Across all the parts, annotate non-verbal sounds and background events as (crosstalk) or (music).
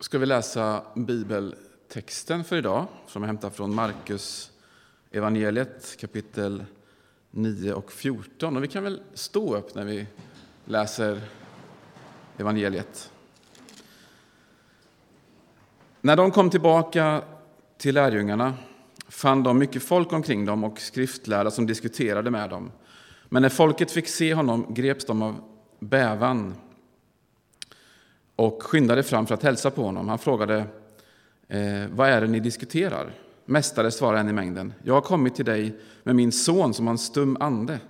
ska vi läsa bibeltexten för idag som är hämtad från Markus evangeliet kapitel 9 och 14. Och vi kan väl stå upp när vi läser evangeliet. När de kom tillbaka till lärjungarna fann de mycket folk omkring dem och skriftlärda som diskuterade med dem. Men när folket fick se honom greps de av bävan och skyndade fram för att hälsa på honom. Han frågade eh, vad är det ni diskuterar. Mästare, svarade en i mängden. Jag har kommit till dig med min son som har en stum ande.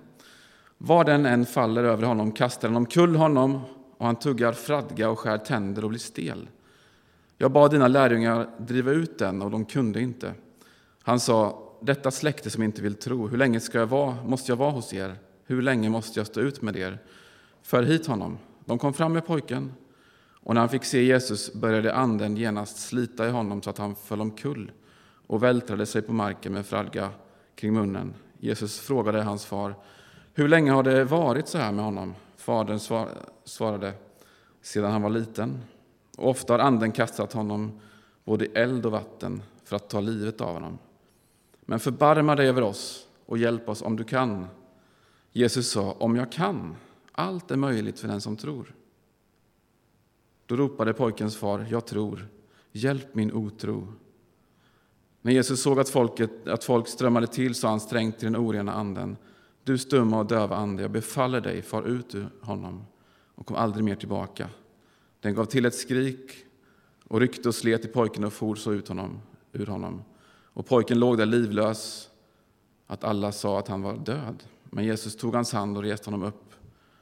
Var den än faller över honom kastar den omkull honom och han tuggar fradga och skär tänder och blir stel. Jag bad dina lärjungar driva ut den och de kunde inte. Han sa, detta släkte som inte vill tro, hur länge ska jag vara, måste jag vara hos er? Hur länge måste jag stå ut med er? För hit honom. De kom fram med pojken och när han fick se Jesus började anden genast slita i honom så att han föll omkull och vältrade sig på marken med fradga kring munnen. Jesus frågade hans far, hur länge har det varit så här med honom? Fadern svarade, sedan han var liten. Och ofta har anden kastat honom både i eld och vatten för att ta livet av honom. Men förbarma dig över oss och hjälp oss om du kan. Jesus sa, om jag kan. Allt är möjligt för den som tror. Då ropade pojkens far, jag tror, hjälp min otro. När Jesus såg att, folket, att folk strömmade till sa han strängt till den orena anden, du stumma och döva ande, jag befaller dig, far ut ur honom och kom aldrig mer tillbaka. Den gav till ett skrik och ryckte och slet i pojken och for så ut honom, ur honom. Och pojken låg där livlös, att alla sa att han var död. Men Jesus tog hans hand och reste honom upp,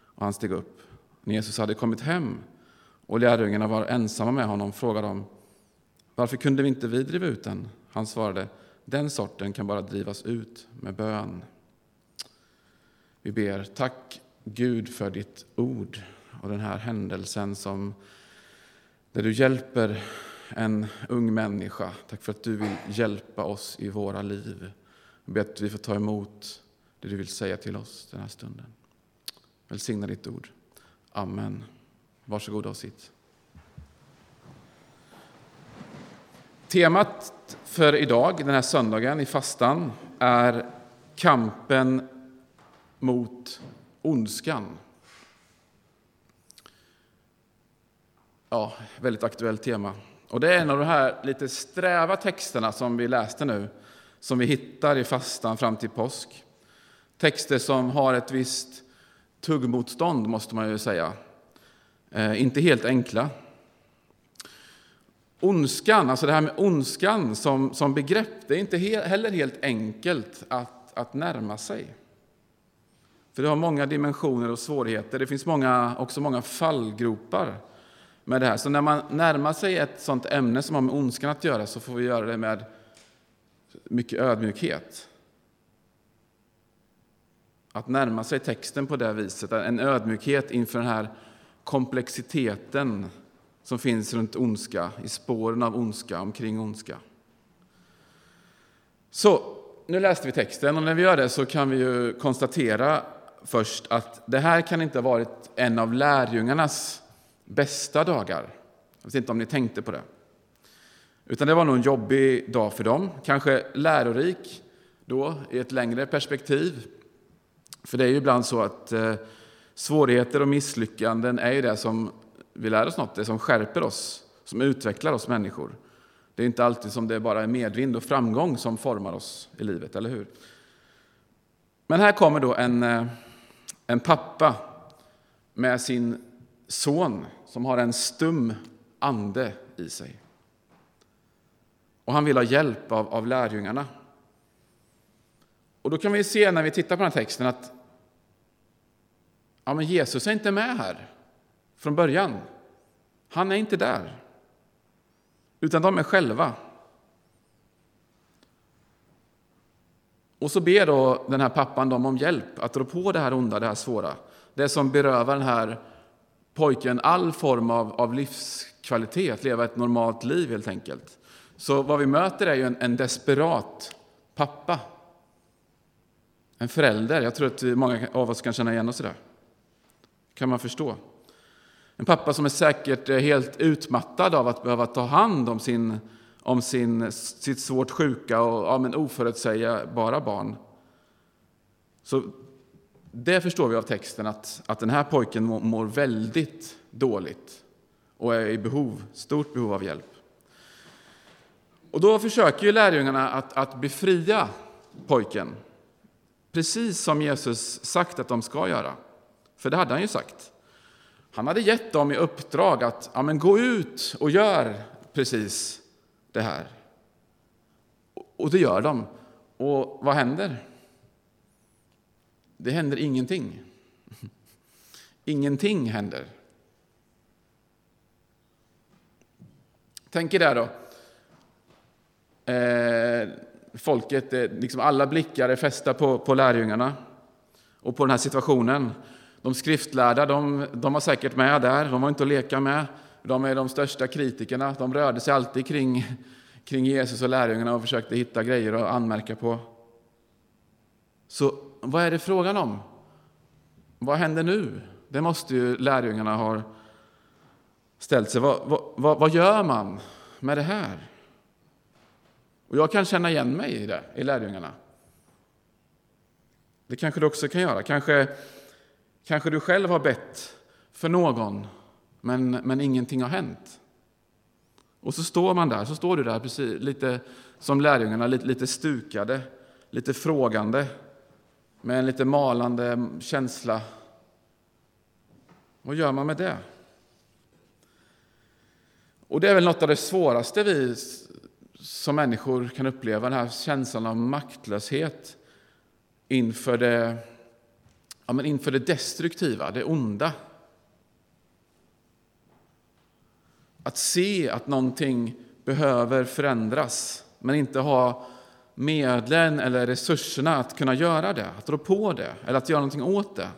och han steg upp. När Jesus hade kommit hem och lärjungarna var ensamma med honom frågade de varför kunde vi inte vi driva ut den? Han svarade den sorten kan bara drivas ut med bön. Vi ber, tack Gud för ditt ord och den här händelsen som där du hjälper en ung människa. Tack för att du vill hjälpa oss i våra liv. Jag ber att vi får ta emot det du vill säga till oss den här stunden. Välsigna ditt ord. Amen. Varsågoda och sitt. Temat för idag, den här söndagen i fastan, är kampen mot ondskan. Ja, väldigt aktuellt tema. Och det är en av de här lite sträva texterna som vi läste nu, som vi hittar i fastan fram till påsk. Texter som har ett visst tuggmotstånd, måste man ju säga. Eh, inte helt enkla. Ondskan, alltså det här med ondskan som, som begrepp, det är inte he heller helt enkelt att, att närma sig. För det har många dimensioner och svårigheter. Det finns många, också många fallgropar med det här. Så när man närmar sig ett sånt ämne som har med ondskan att göra så får vi göra det med mycket ödmjukhet. Att närma sig texten på det viset, en ödmjukhet inför den här komplexiteten som finns runt ondska, i spåren av ondska, omkring ondska. Så, nu läste vi texten och när vi gör det så kan vi ju konstatera först att det här kan inte ha varit en av lärjungarnas bästa dagar. Jag vet inte om ni tänkte på det. Utan det var nog en jobbig dag för dem, kanske lärorik då i ett längre perspektiv. För det är ju ibland så att eh, svårigheter och misslyckanden är ju det som vi lär oss något, det som skärper oss, som utvecklar oss människor. Det är inte alltid som det bara är medvind och framgång som formar oss i livet, eller hur? Men här kommer då en, eh, en pappa med sin son som har en stum ande i sig. Och han vill ha hjälp av, av lärjungarna. Och då kan vi se när vi tittar på den här texten att ja, men Jesus är inte med här från början. Han är inte där. Utan de är själva. Och så ber då den här pappan dem om hjälp att rå på det här onda, det här svåra. Det som berövar den här pojken all form av, av livskvalitet, att leva ett normalt liv helt enkelt. Så vad vi möter är ju en, en desperat pappa. En förälder. Jag tror att många av oss kan känna igen oss i det kan man förstå. En pappa som är säkert eh, helt utmattad av att behöva ta hand om, sin, om sin, sitt svårt sjuka och ja, men oförutsägbara barn. Så det förstår vi av texten att, att den här pojken mår väldigt dåligt och är i behov, stort behov av hjälp. Och då försöker ju lärjungarna att, att befria pojken, precis som Jesus sagt att de ska göra. För det hade han ju sagt. Han hade gett dem i uppdrag att ja, men gå ut och gör precis det här. Och det gör de. Och vad händer? Det händer ingenting. (laughs) Ingenting händer. Tänk er där då. Eh, folket, eh, liksom alla blickar är fästa på, på lärjungarna och på den här situationen. De skriftlärda de, de var säkert med där, de var inte att leka med. De är de största kritikerna, de rörde sig alltid kring, kring Jesus och lärjungarna och försökte hitta grejer att anmärka på. Så vad är det frågan om? Vad händer nu? Det måste ju lärjungarna ha ställt sig. Vad, vad, vad gör man med det här? Och jag kan känna igen mig i det, i lärjungarna. Det kanske du också kan göra. Kanske, kanske du själv har bett för någon, men, men ingenting har hänt. Och så står man där, så står du där precis, lite som lärjungarna, lite, lite stukade, lite frågande, med en lite malande känsla. Vad gör man med det? Och det är väl något av det svåraste vi som människor kan uppleva, den här känslan av maktlöshet inför det, ja, men inför det destruktiva, det onda. Att se att någonting behöver förändras, men inte ha medlen eller resurserna att kunna göra det, att rå på det eller att göra någonting åt det.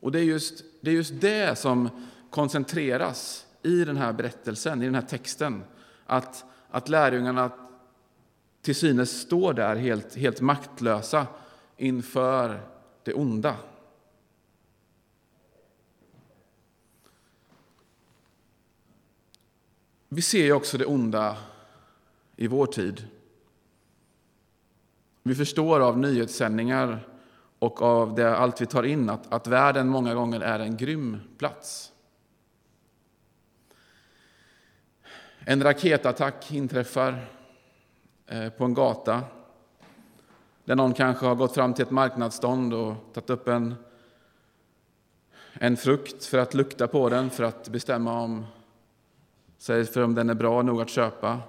Och det är just det, är just det som koncentreras i den här berättelsen, i den här texten. Att, att lärjungarna till synes står där helt, helt maktlösa inför det onda. Vi ser ju också det onda i vår tid. Vi förstår av nyhetssändningar och av det, allt vi tar in att, att världen många gånger är en grym plats. En raketattack inträffar eh, på en gata där någon kanske har gått fram till ett marknadsstånd och tagit upp en, en frukt för att lukta på den, för att bestämma om, för om den är bra nog att köpa.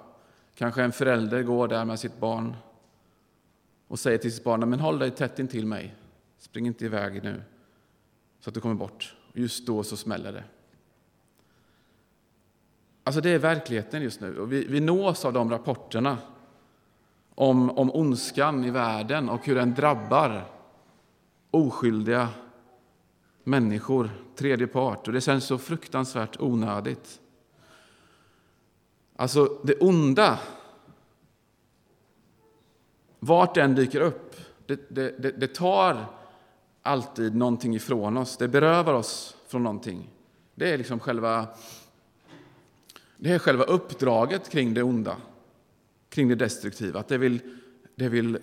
Kanske en förälder går där med sitt barn och säger till sitt barn men håll dig tätt intill mig, spring inte iväg nu så att du kommer bort. Just då så smäller det. Alltså det är verkligheten just nu. Och vi, vi nås av de rapporterna om, om ondskan i världen och hur den drabbar oskyldiga människor, tredje part. Och det känns så fruktansvärt onödigt. Alltså, det onda, vart den dyker upp, det, det, det, det tar alltid någonting ifrån oss. Det berövar oss från någonting. Det är liksom själva, det är själva uppdraget kring det onda kring det destruktiva. Att det vill, det vill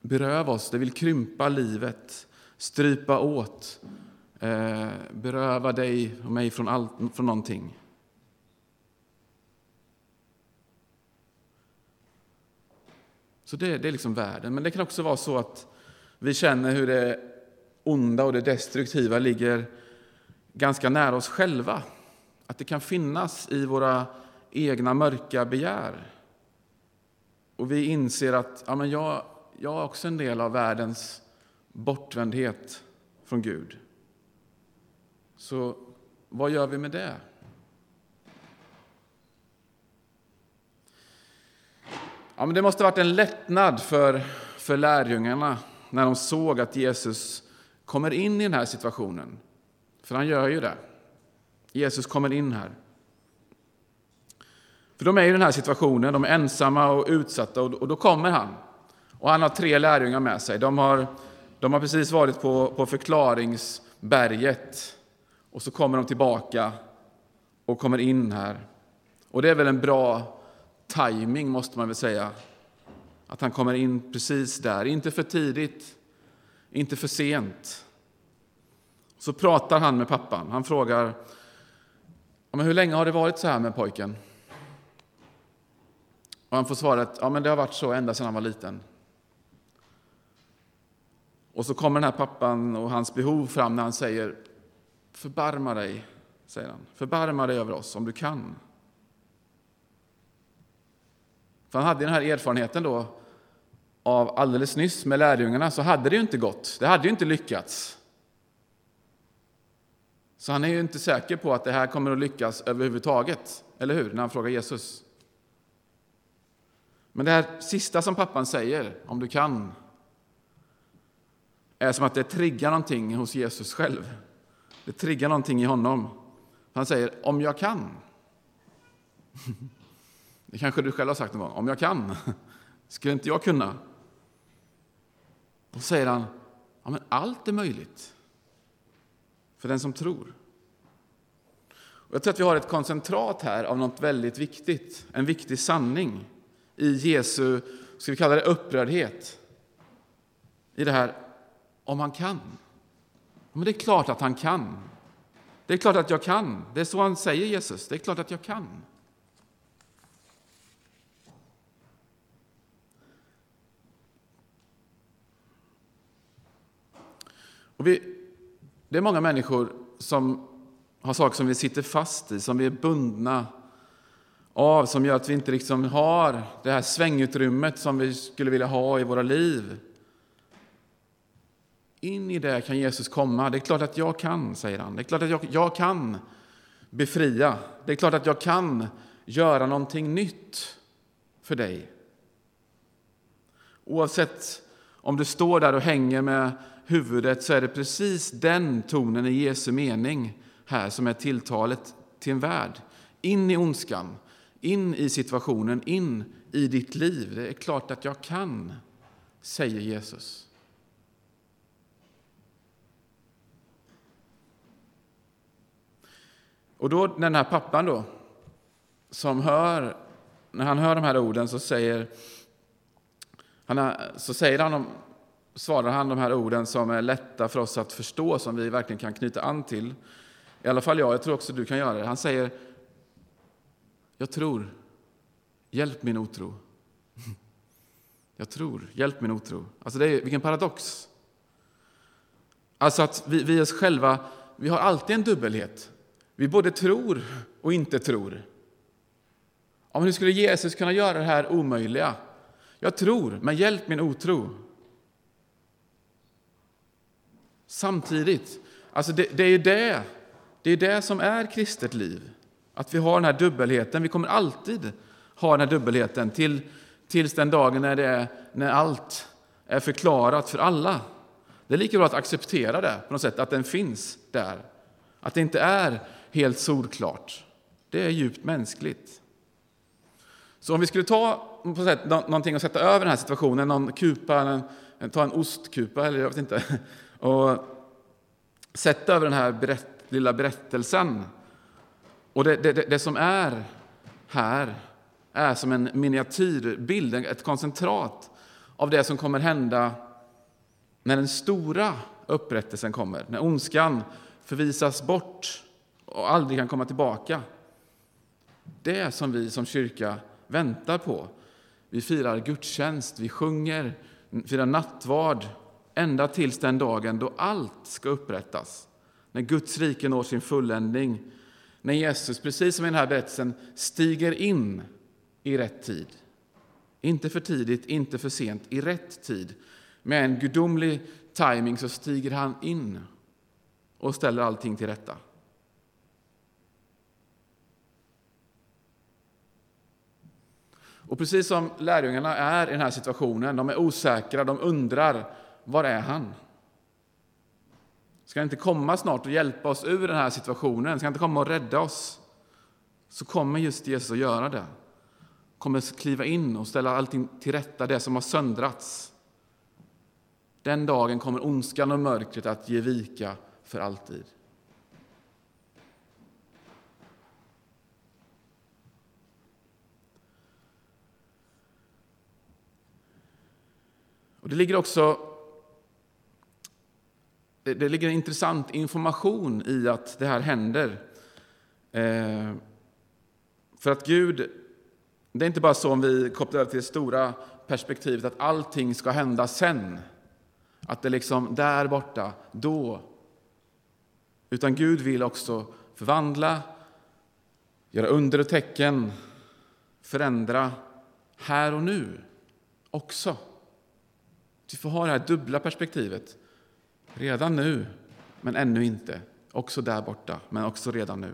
beröva oss, det vill krympa livet, strypa åt, eh, beröva dig och mig från, allt, från någonting. Så det, det är liksom världen. Men det kan också vara så att vi känner hur det onda och det destruktiva ligger ganska nära oss själva. Att det kan finnas i våra egna mörka begär. Och vi inser att ja, men jag, jag är också en del av världens bortvändhet från Gud. Så vad gör vi med det? Ja, men det måste ha varit en lättnad för, för lärjungarna när de såg att Jesus kommer in i den här situationen. För han gör ju det. Jesus kommer in här. För de är i den här situationen, de är ensamma och utsatta och då kommer han. Och han har tre lärjungar med sig. De har, de har precis varit på, på förklaringsberget Och så kommer de tillbaka och kommer in här. Och det är väl en bra timing måste man väl säga. Att han kommer in precis där, inte för tidigt, inte för sent. Så pratar han med pappan. Han frågar men hur länge har det varit så här med pojken. Och han får svaret ja, men det har varit så ända sedan han var liten. Och så kommer den här pappan och hans behov fram när han säger Förbarma dig, säger han. Förbarma dig över oss om du kan. För han hade den här erfarenheten då av alldeles nyss med lärjungarna, så hade det ju inte gått. Det hade ju inte lyckats. Så han är ju inte säker på att det här kommer att lyckas överhuvudtaget, eller hur? När han frågar Jesus. Men det här sista som pappan säger, om du kan, är som att det triggar någonting hos Jesus själv. Det triggar någonting i honom. Han säger om jag kan. (laughs) Det kanske du själv har sagt någon gång. Om jag kan. (laughs) Skulle inte jag kunna? Då säger han ja, men allt är möjligt för den som tror. Och jag tror att vi har ett koncentrat här av något väldigt viktigt, en viktig sanning i Jesu, ska vi kalla det upprördhet, i det här om han kan. Men det är klart att han kan. Det är klart att jag kan. Det är så han säger, Jesus. Det är klart att jag kan. Och vi, det är många människor som har saker som vi sitter fast i, som vi är bundna av, som gör att vi inte liksom har det här svängutrymmet som vi skulle vilja ha i våra liv. In i det kan Jesus komma. Det är klart att jag kan, säger han. Det är klart att jag, jag kan befria. Det är klart att jag kan göra någonting nytt för dig. Oavsett om du står där och hänger med huvudet så är det precis den tonen i Jesu mening här som är tilltalet till en värld. In i ondskan, in i situationen, in i ditt liv. Det är klart att jag kan, säger Jesus. Och då den här pappan då, som hör, när han hör de här orden så säger han, så säger han, svarar han de här orden som är lätta för oss att förstå, som vi verkligen kan knyta an till. I alla fall jag, jag tror också du kan göra det. Han säger, jag tror, hjälp min otro. Jag tror, hjälp min otro. Alltså det är, vilken paradox. Alltså att vi, vi oss själva, vi har alltid en dubbelhet. Vi både tror och inte tror. Ja, men hur skulle Jesus kunna göra det här omöjliga? Jag tror, men hjälp min otro. Samtidigt, alltså det, det är ju det, det är det som är kristet liv. Att vi har den här dubbelheten. Vi kommer alltid ha den här dubbelheten till, tills den dagen när, det är, när allt är förklarat för alla. Det är lika bra att acceptera det, på något sätt, att den finns där. Att det inte är helt solklart. Det är djupt mänskligt. Så om vi skulle ta på sätt, någonting och sätta över den här situationen, någon kupa, en, ta en ostkupa eller jag vet inte, (laughs) och sätta över den här berätt, lilla berättelsen. Och det, det, det som är här är som en miniatyrbild, ett koncentrat av det som kommer hända när den stora upprättelsen kommer, när ondskan förvisas bort och aldrig kan komma tillbaka. Det som vi som kyrka väntar på. Vi firar gudstjänst, vi sjunger, firar nattvard ända tills den dagen då allt ska upprättas. När Guds rike når sin fulländning. När Jesus, precis som i den här berättelsen, stiger in i rätt tid. Inte för tidigt, inte för sent, i rätt tid. Med en gudomlig timing så stiger han in och ställer allting till rätta. Och precis som lärjungarna är i den här situationen, de är osäkra, de undrar, var är han? ska inte komma snart och hjälpa oss ur den här situationen, ska inte komma och rädda oss, så kommer just Jesus att göra det. Kommer att kliva in och ställa allting till rätta, det som har söndrats. Den dagen kommer ondskan och mörkret att ge vika för alltid. Och det ligger också det, det ligger intressant information i att det här händer. Eh, för att Gud, det är inte bara så om vi kopplar över till det stora perspektivet att allting ska hända sen. Att det liksom där borta, då. Utan Gud vill också förvandla, göra under och tecken, förändra här och nu också. Vi får ha det här dubbla perspektivet. Redan nu, men ännu inte. Också där borta, men också redan nu.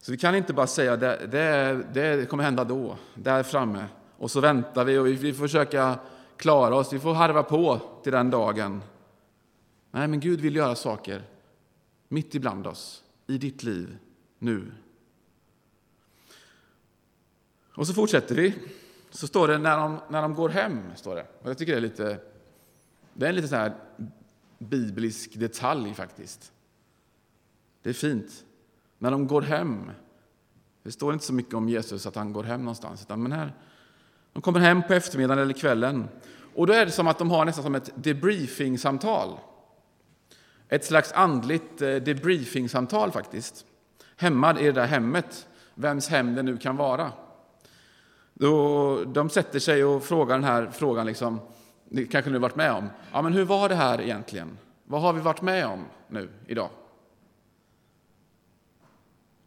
Så vi kan inte bara säga att det, det, det kommer hända då, där framme. Och så väntar vi och vi, vi får försöka klara oss. Vi får harva på till den dagen. Nej, men Gud vill göra saker mitt ibland oss, i ditt liv, nu. Och så fortsätter vi. Så står det när de, när de går hem. Står det. Och jag tycker det är lite det är en lite så här biblisk detalj faktiskt. Det är fint. När de går hem. Det står inte så mycket om Jesus att han går hem någonstans. Utan men här, de kommer hem på eftermiddagen eller kvällen. Och då är det som att de har nästan som ett debriefing-samtal. Ett slags andligt eh, debriefing-samtal faktiskt. Hemma i det där hemmet, vems hem det nu kan vara. Då de sätter sig och frågar den här frågan liksom, det kanske ni har varit med om. Ja, men hur var det här egentligen? Vad har vi varit med om nu idag?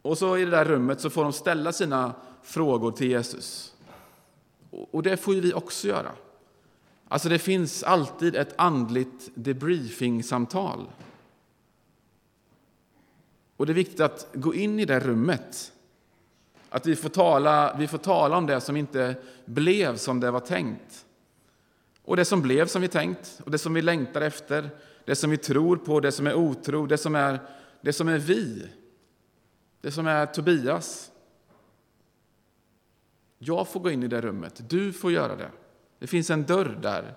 Och så i det där rummet så får de ställa sina frågor till Jesus. Och det får ju vi också göra. Alltså det finns alltid ett andligt debriefing-samtal. Och det är viktigt att gå in i det rummet. Att vi får tala, vi får tala om det som inte blev som det var tänkt. Och det som blev som vi tänkt, och det som vi längtar efter, det som vi tror på, det som är otro, det som är, det som är vi, det som är Tobias. Jag får gå in i det rummet, du får göra det. Det finns en dörr där.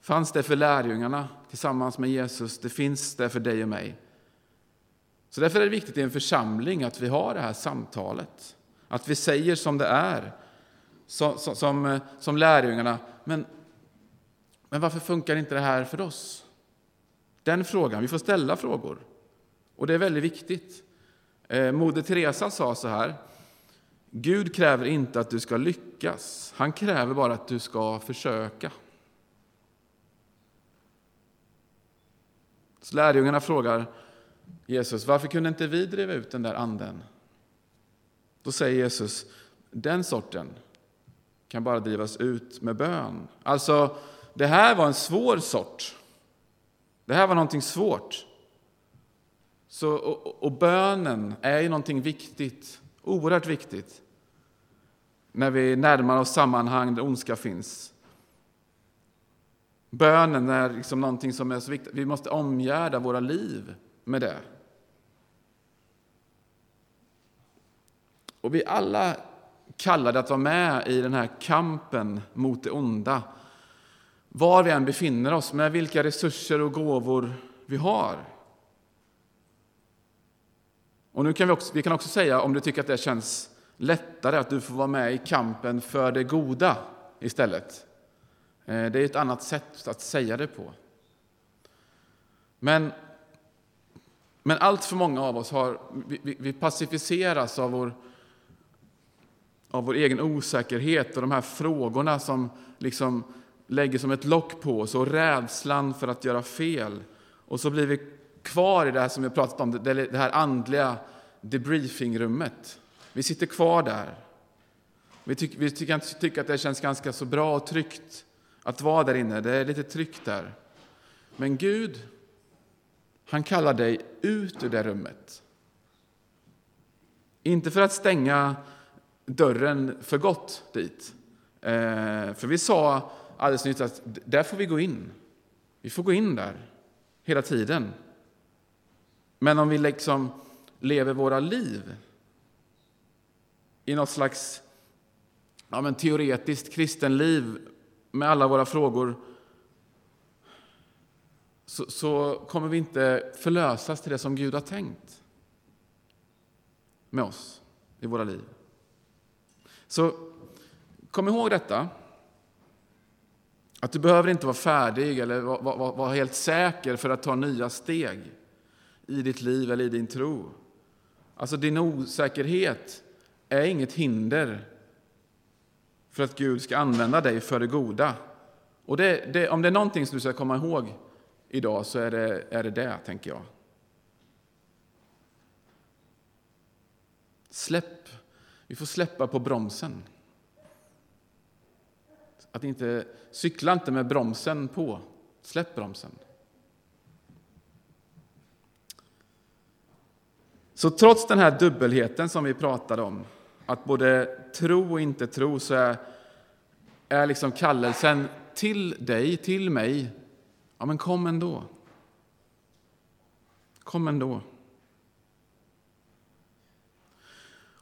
Fanns det för lärjungarna tillsammans med Jesus, det finns det för dig och mig. Så därför är det viktigt i en församling att vi har det här samtalet. Att vi säger som det är, som, som, som lärjungarna. Men men varför funkar inte det här för oss? Den frågan, vi får ställa frågor. Och det är väldigt viktigt. Eh, Moder Teresa sa så här. Gud kräver inte att du ska lyckas, han kräver bara att du ska försöka. Så lärjungarna frågar Jesus, varför kunde inte vi driva ut den där anden? Då säger Jesus, den sorten kan bara drivas ut med bön. Alltså, det här var en svår sort. Det här var någonting svårt. Så, och, och bönen är ju någonting viktigt, oerhört viktigt, när vi närmar oss sammanhang där ondska finns. Bönen är liksom någonting som är så viktigt. Vi måste omgärda våra liv med det. Och vi alla kallade att vara med i den här kampen mot det onda var vi än befinner oss, med vilka resurser och gåvor vi har. Och nu kan vi, också, vi kan också säga, om du tycker att det känns lättare, att du får vara med i kampen för det goda istället. Eh, det är ett annat sätt att säga det på. Men, men allt för många av oss har, vi, vi pacificeras av vår, av vår egen osäkerhet och de här frågorna som liksom lägger som ett lock på oss och rädslan för att göra fel. Och så blir vi kvar i det här som vi pratat om, det här andliga debriefingrummet. Vi sitter kvar där. Vi, tycker, vi tycker, tycker att det känns ganska så bra och tryggt att vara där inne. Det är lite tryggt där. Men Gud, han kallar dig ut ur det rummet. Inte för att stänga dörren för gott dit. Eh, för vi sa alldeles nyss att där får vi gå in. Vi får gå in där hela tiden. Men om vi liksom lever våra liv i något slags ja, men teoretiskt kristenliv med alla våra frågor så, så, kommer vi inte förlösas till det som Gud har tänkt med oss i våra liv. Så kom ihåg detta. Att du behöver inte vara färdig eller vara, vara, vara helt säker för att ta nya steg i ditt liv eller i din tro. Alltså din osäkerhet är inget hinder för att Gud ska använda dig för det goda. Och det, det, om det är någonting som du ska komma ihåg idag så är det är det, det, tänker jag. Släpp. Vi får släppa på bromsen. Att inte, cykla inte med bromsen på. Släpp bromsen. Så trots den här dubbelheten som vi pratade om, att både tro och inte tro, så är, är liksom kallelsen till dig, till mig, ja men kom ändå. Kom ändå.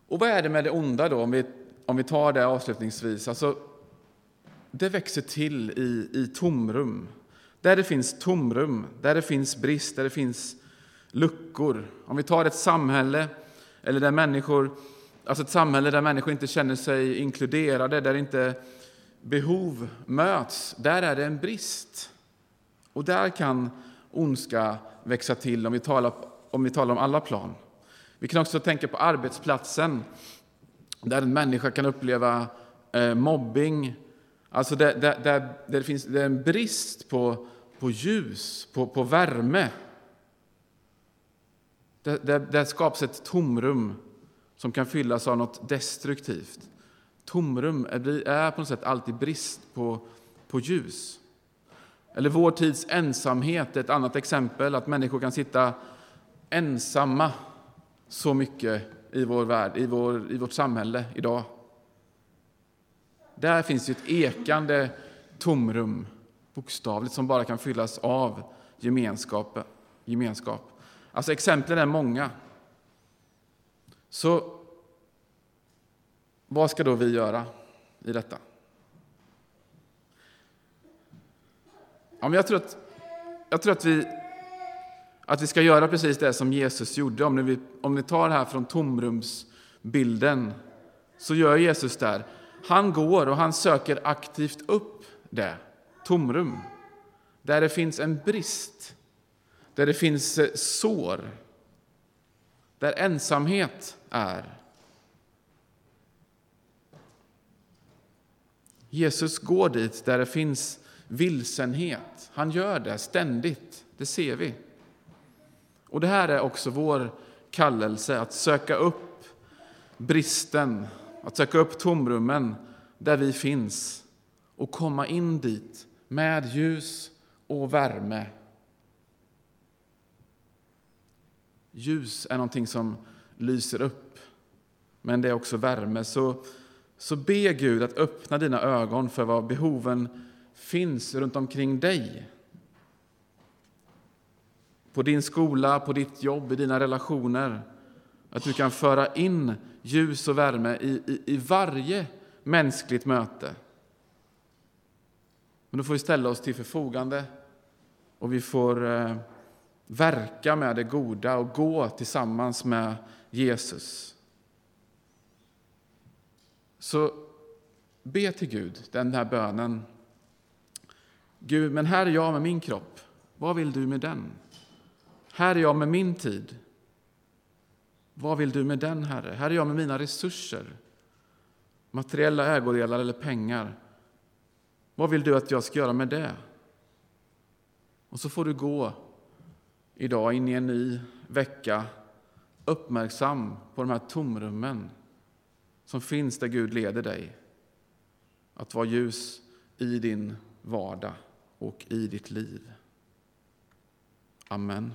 Och vad är det med det onda då, om vi, om vi tar det avslutningsvis? Alltså, det växer till i, i tomrum. Där det finns tomrum, där det finns brist, där det finns luckor. Om vi tar ett samhälle eller där människor, alltså ett samhälle där människor inte känner sig inkluderade, där inte behov möts, där är det en brist. Och där kan ondska växa till om vi talar om, vi talar om alla plan. Vi kan också tänka på arbetsplatsen, där en människa kan uppleva eh, mobbing. Alltså där, där, där, där det finns det en brist på, på ljus, på, på värme. Där, där, där skapas ett tomrum som kan fyllas av något destruktivt. Tomrum är, är på något sätt alltid brist på, på ljus. Eller vår tids ensamhet är ett annat exempel, att människor kan sitta ensamma så mycket i vår värld, i, vår, i vårt samhälle idag. Där finns ett ekande tomrum, bokstavligt, som bara kan fyllas av gemenskap. gemenskap. Alltså exemplen är många. Så vad ska då vi göra i detta? Ja, men jag tror att, jag tror att, vi, att vi ska göra precis det som Jesus gjorde. Om vi, om vi tar det här från tomrumsbilden, så gör Jesus där. Han går och han söker aktivt upp det, tomrum, där det finns en brist där det finns eh, sår, där ensamhet är. Jesus går dit där det finns vilsenhet. Han gör det ständigt, det ser vi. Och Det här är också vår kallelse, att söka upp bristen, att söka upp tomrummen där vi finns och komma in dit med ljus och värme Ljus är någonting som lyser upp, men det är också värme. Så, så be Gud att öppna dina ögon för var behoven finns runt omkring dig. På din skola, på ditt jobb, i dina relationer. Att du kan föra in ljus och värme i, i, i varje mänskligt möte. Men då får vi ställa oss till förfogande och vi får eh, verka med det goda och gå tillsammans med Jesus. Så be till Gud den här bönen. Gud, men här är jag med min kropp. Vad vill du med den? Här är jag med min tid. Vad vill du med den, Herre? Här är jag med mina resurser, materiella ägodelar eller pengar. Vad vill du att jag ska göra med det? Och så får du gå idag in i en ny vecka uppmärksam på de här tomrummen som finns där Gud leder dig. Att vara ljus i din vardag och i ditt liv. Amen.